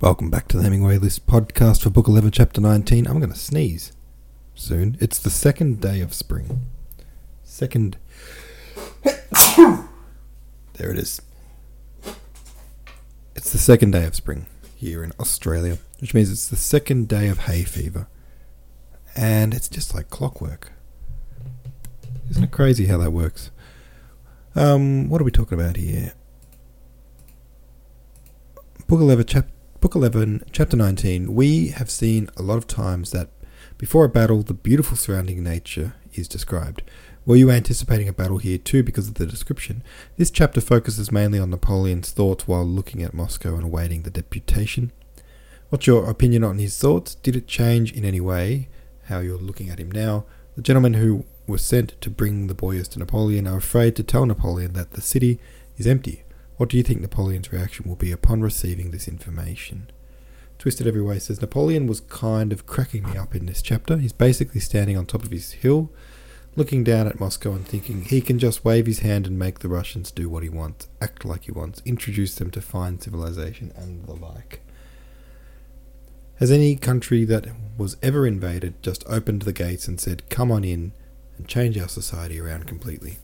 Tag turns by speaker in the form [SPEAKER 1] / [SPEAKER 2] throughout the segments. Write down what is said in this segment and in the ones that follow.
[SPEAKER 1] Welcome back to the Hemingway List podcast for Book 11, Chapter 19. I'm going to sneeze soon. It's the second day of spring. Second. there it is. It's the second day of spring here in Australia, which means it's the second day of hay fever. And it's just like clockwork. Isn't it crazy how that works? Um, what are we talking about here? Book 11, chap- Book 11, Chapter 19. We have seen a lot of times that before a battle, the beautiful surrounding nature is described. Were you anticipating a battle here too because of the description? This chapter focuses mainly on Napoleon's thoughts while looking at Moscow and awaiting the deputation. What's your opinion on his thoughts? Did it change in any way how you're looking at him now? The gentlemen who were sent to bring the boyars to Napoleon are afraid to tell Napoleon that the city is empty. What do you think Napoleon's reaction will be upon receiving this information? Twisted Every Way says Napoleon was kind of cracking me up in this chapter. He's basically standing on top of his hill, looking down at Moscow and thinking he can just wave his hand and make the Russians do what he wants, act like he wants, introduce them to fine civilization and the like. Has any country that was ever invaded just opened the gates and said, Come on in and change our society around completely?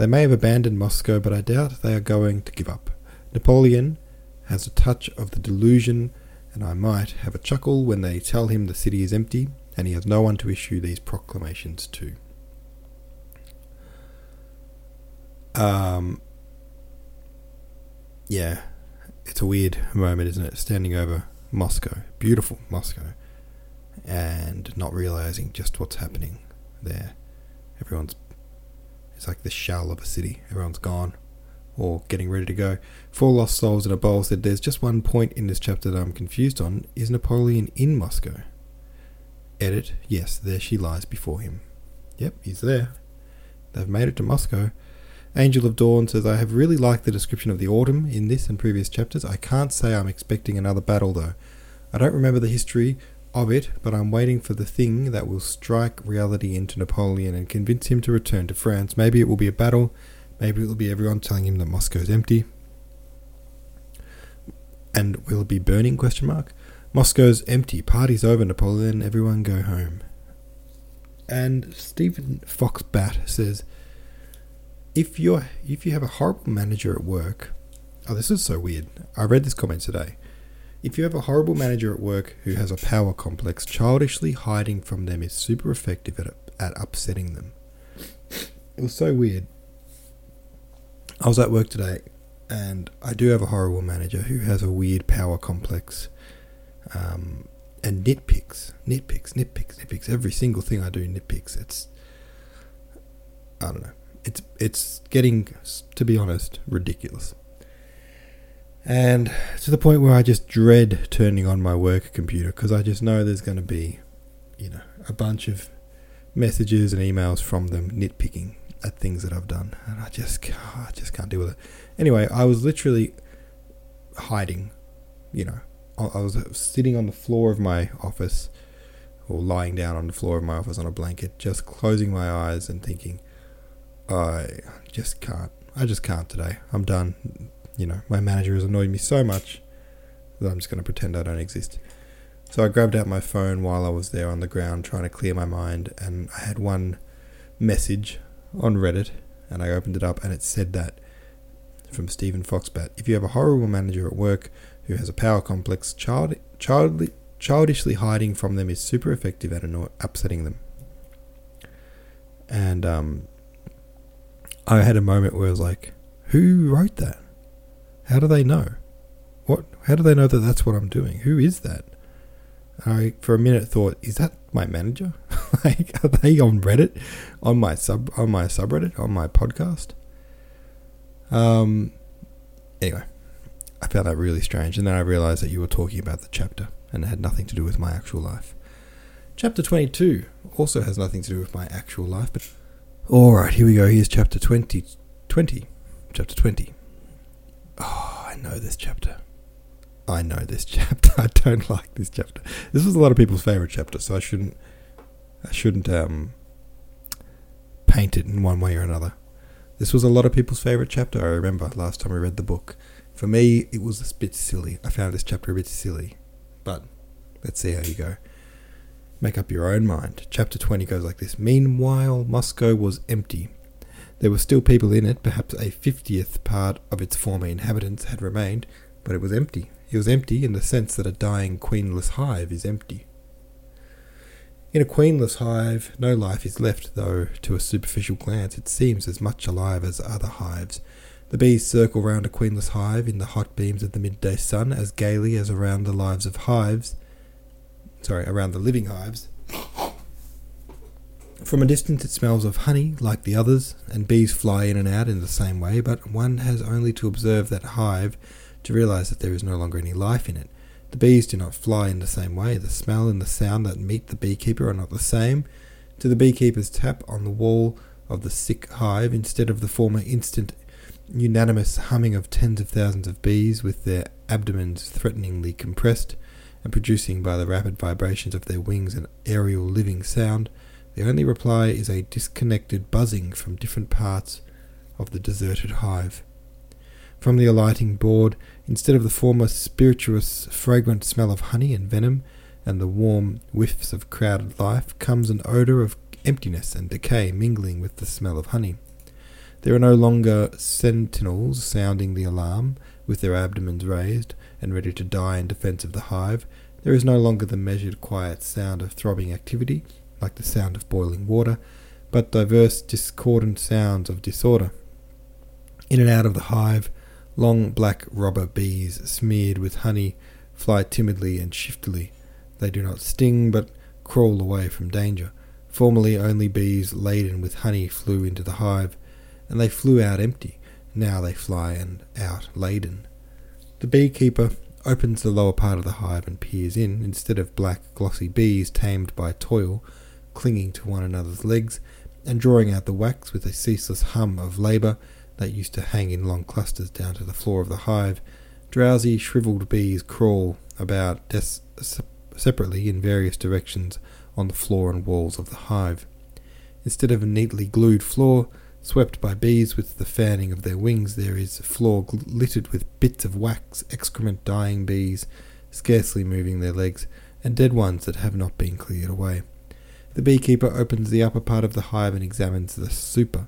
[SPEAKER 1] They may have abandoned Moscow, but I doubt they are going to give up. Napoleon has a touch of the delusion, and I might have a chuckle when they tell him the city is empty and he has no one to issue these proclamations to. Um, yeah, it's a weird moment, isn't it? Standing over Moscow, beautiful Moscow, and not realizing just what's happening there. Everyone's it's like the shell of a city. Everyone's gone or getting ready to go. Four lost souls in a bowl said there's just one point in this chapter that I'm confused on. Is Napoleon in Moscow? Edit, yes, there she lies before him. Yep, he's there. They've made it to Moscow. Angel of Dawn says, I have really liked the description of the autumn in this and previous chapters. I can't say I'm expecting another battle though. I don't remember the history of it, but I'm waiting for the thing that will strike reality into Napoleon and convince him to return to France. Maybe it will be a battle, maybe it will be everyone telling him that Moscow is empty. And will it be burning question mark? Moscow's empty, party's over, Napoleon, everyone go home. And Stephen Foxbat says if you're if you have a horrible manager at work oh this is so weird. I read this comment today. If you have a horrible manager at work who has a power complex, childishly hiding from them is super effective at, at upsetting them. It was so weird. I was at work today, and I do have a horrible manager who has a weird power complex um, and nitpicks, nitpicks, nitpicks, nitpicks. Every single thing I do nitpicks. It's, I don't know. It's it's getting, to be honest, ridiculous. And to the point where I just dread turning on my work computer because I just know there's going to be, you know, a bunch of messages and emails from them nitpicking at things that I've done, and I just, I just can't deal with it. Anyway, I was literally hiding, you know, I was sitting on the floor of my office, or lying down on the floor of my office on a blanket, just closing my eyes and thinking, I just can't. I just can't today. I'm done you know, my manager has annoyed me so much that I'm just going to pretend I don't exist. So I grabbed out my phone while I was there on the ground trying to clear my mind, and I had one message on Reddit, and I opened it up, and it said that from Stephen Foxbat. If you have a horrible manager at work who has a power complex, child, childly, childishly hiding from them is super effective at anno- upsetting them. And um, I had a moment where I was like, who wrote that? How do they know? What? How do they know that that's what I'm doing? Who is that? I, for a minute, thought, is that my manager? like, are they on Reddit, on my sub, on my subreddit, on my podcast? Um. Anyway, I found that really strange, and then I realized that you were talking about the chapter, and it had nothing to do with my actual life. Chapter twenty-two also has nothing to do with my actual life, but all right, here we go. Here's chapter 20, 20 chapter twenty. Oh, I know this chapter. I know this chapter. I don't like this chapter. This was a lot of people's favorite chapter, so I shouldn't I shouldn't um, paint it in one way or another. This was a lot of people's favorite chapter. I remember last time I read the book. For me, it was a bit silly. I found this chapter a bit silly. But let's see how you go. Make up your own mind. Chapter 20 goes like this Meanwhile, Moscow was empty. There were still people in it, perhaps a fiftieth part of its former inhabitants had remained, but it was empty. It was empty in the sense that a dying queenless hive is empty. In a queenless hive, no life is left, though to a superficial glance it seems as much alive as other hives. The bees circle round a queenless hive in the hot beams of the midday sun as gaily as around the lives of hives. Sorry, around the living hives. From a distance, it smells of honey like the others, and bees fly in and out in the same way, but one has only to observe that hive to realize that there is no longer any life in it. The bees do not fly in the same way. The smell and the sound that meet the beekeeper are not the same. To the beekeeper's tap on the wall of the sick hive, instead of the former instant unanimous humming of tens of thousands of bees with their abdomens threateningly compressed and producing by the rapid vibrations of their wings an aerial living sound, the only reply is a disconnected buzzing from different parts of the deserted hive. From the alighting board, instead of the former spirituous, fragrant smell of honey and venom, and the warm whiffs of crowded life, comes an odour of emptiness and decay mingling with the smell of honey. There are no longer sentinels sounding the alarm, with their abdomens raised and ready to die in defence of the hive. There is no longer the measured, quiet sound of throbbing activity, like the sound of boiling water, but diverse, discordant sounds of disorder. In and out of the hive, Long black robber bees, smeared with honey, fly timidly and shiftily. They do not sting, but crawl away from danger. Formerly only bees laden with honey flew into the hive, and they flew out empty. Now they fly and out laden. The beekeeper opens the lower part of the hive and peers in, instead of black, glossy bees tamed by toil, clinging to one another's legs, and drawing out the wax with a ceaseless hum of labour, that used to hang in long clusters down to the floor of the hive, drowsy, shriveled bees crawl about des- separately in various directions on the floor and walls of the hive. Instead of a neatly glued floor, swept by bees with the fanning of their wings, there is a floor littered with bits of wax, excrement, dying bees, scarcely moving their legs, and dead ones that have not been cleared away. The beekeeper opens the upper part of the hive and examines the super.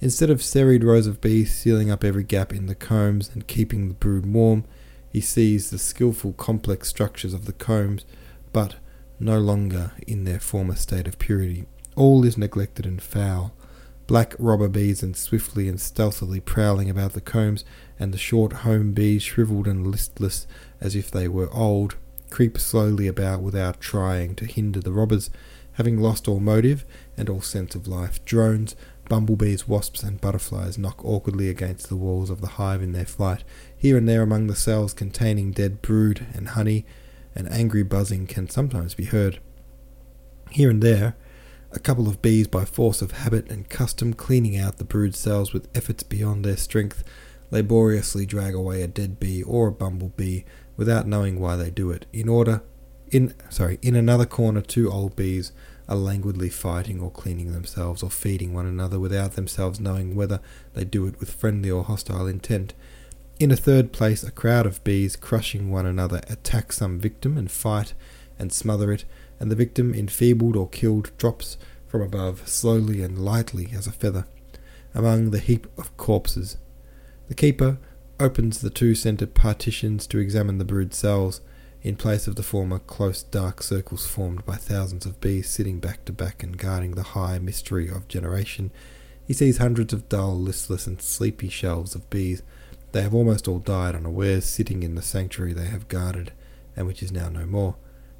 [SPEAKER 1] Instead of serried rows of bees sealing up every gap in the combs and keeping the brood warm, he sees the skilful complex structures of the combs, but no longer in their former state of purity. All is neglected and foul. Black robber bees and swiftly and stealthily prowling about the combs, and the short home bees, shriveled and listless as if they were old, creep slowly about without trying to hinder the robbers, having lost all motive and all sense of life. Drones, Bumblebees, wasps, and butterflies knock awkwardly against the walls of the hive in their flight. Here and there among the cells containing dead brood and honey, an angry buzzing can sometimes be heard. Here and there, a couple of bees, by force of habit and custom, cleaning out the brood cells with efforts beyond their strength, laboriously drag away a dead bee or a bumblebee without knowing why they do it. In order, in sorry, in another corner, two old bees are languidly fighting or cleaning themselves or feeding one another without themselves knowing whether they do it with friendly or hostile intent. In a third place, a crowd of bees crushing one another attack some victim and fight and smother it, and the victim, enfeebled or killed, drops from above slowly and lightly as a feather among the heap of corpses. The keeper opens the two centre partitions to examine the brood cells in place of the former close dark circles formed by thousands of bees sitting back to back and guarding the high mystery of generation, he sees hundreds of dull, listless, and sleepy shells of bees. They have almost all died unawares, sitting in the sanctuary they have guarded, and which is now no more.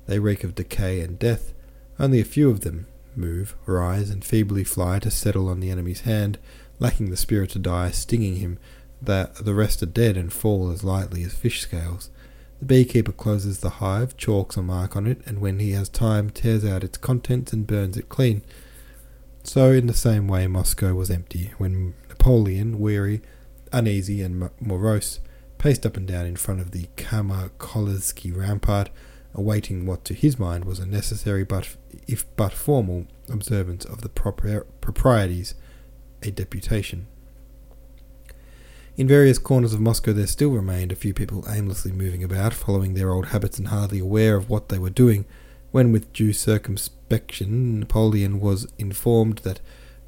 [SPEAKER 1] They reek of decay and death. Only a few of them move, rise, and feebly fly to settle on the enemy's hand, lacking the spirit to die, stinging him. That the rest are dead and fall as lightly as fish scales. The beekeeper closes the hive, chalks a mark on it, and when he has time, tears out its contents and burns it clean. So, in the same way, Moscow was empty when Napoleon, weary, uneasy, and morose, paced up and down in front of the Kamakolsky rampart, awaiting what to his mind was a necessary but if but formal observance of the proper proprieties, a deputation. In various corners of Moscow, there still remained a few people aimlessly moving about, following their old habits and hardly aware of what they were doing. When, with due circumspection, Napoleon was informed that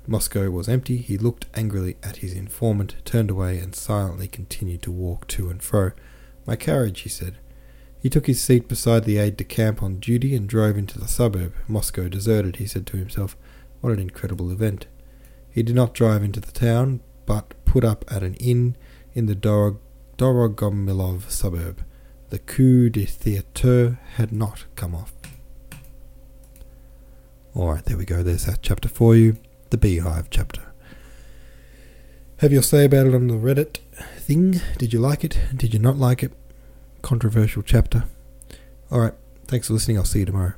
[SPEAKER 1] Moscow was empty, he looked angrily at his informant, turned away, and silently continued to walk to and fro. My carriage, he said. He took his seat beside the aide de camp on duty and drove into the suburb. Moscow deserted, he said to himself. What an incredible event. He did not drive into the town, but put up at an inn in the Dorog- Dorogomilov suburb. The coup de theatre had not come off. Alright, there we go. There's that chapter for you. The Beehive chapter. Have your say about it on the Reddit thing. Did you like it? Did you not like it? Controversial chapter. Alright, thanks for listening. I'll see you tomorrow.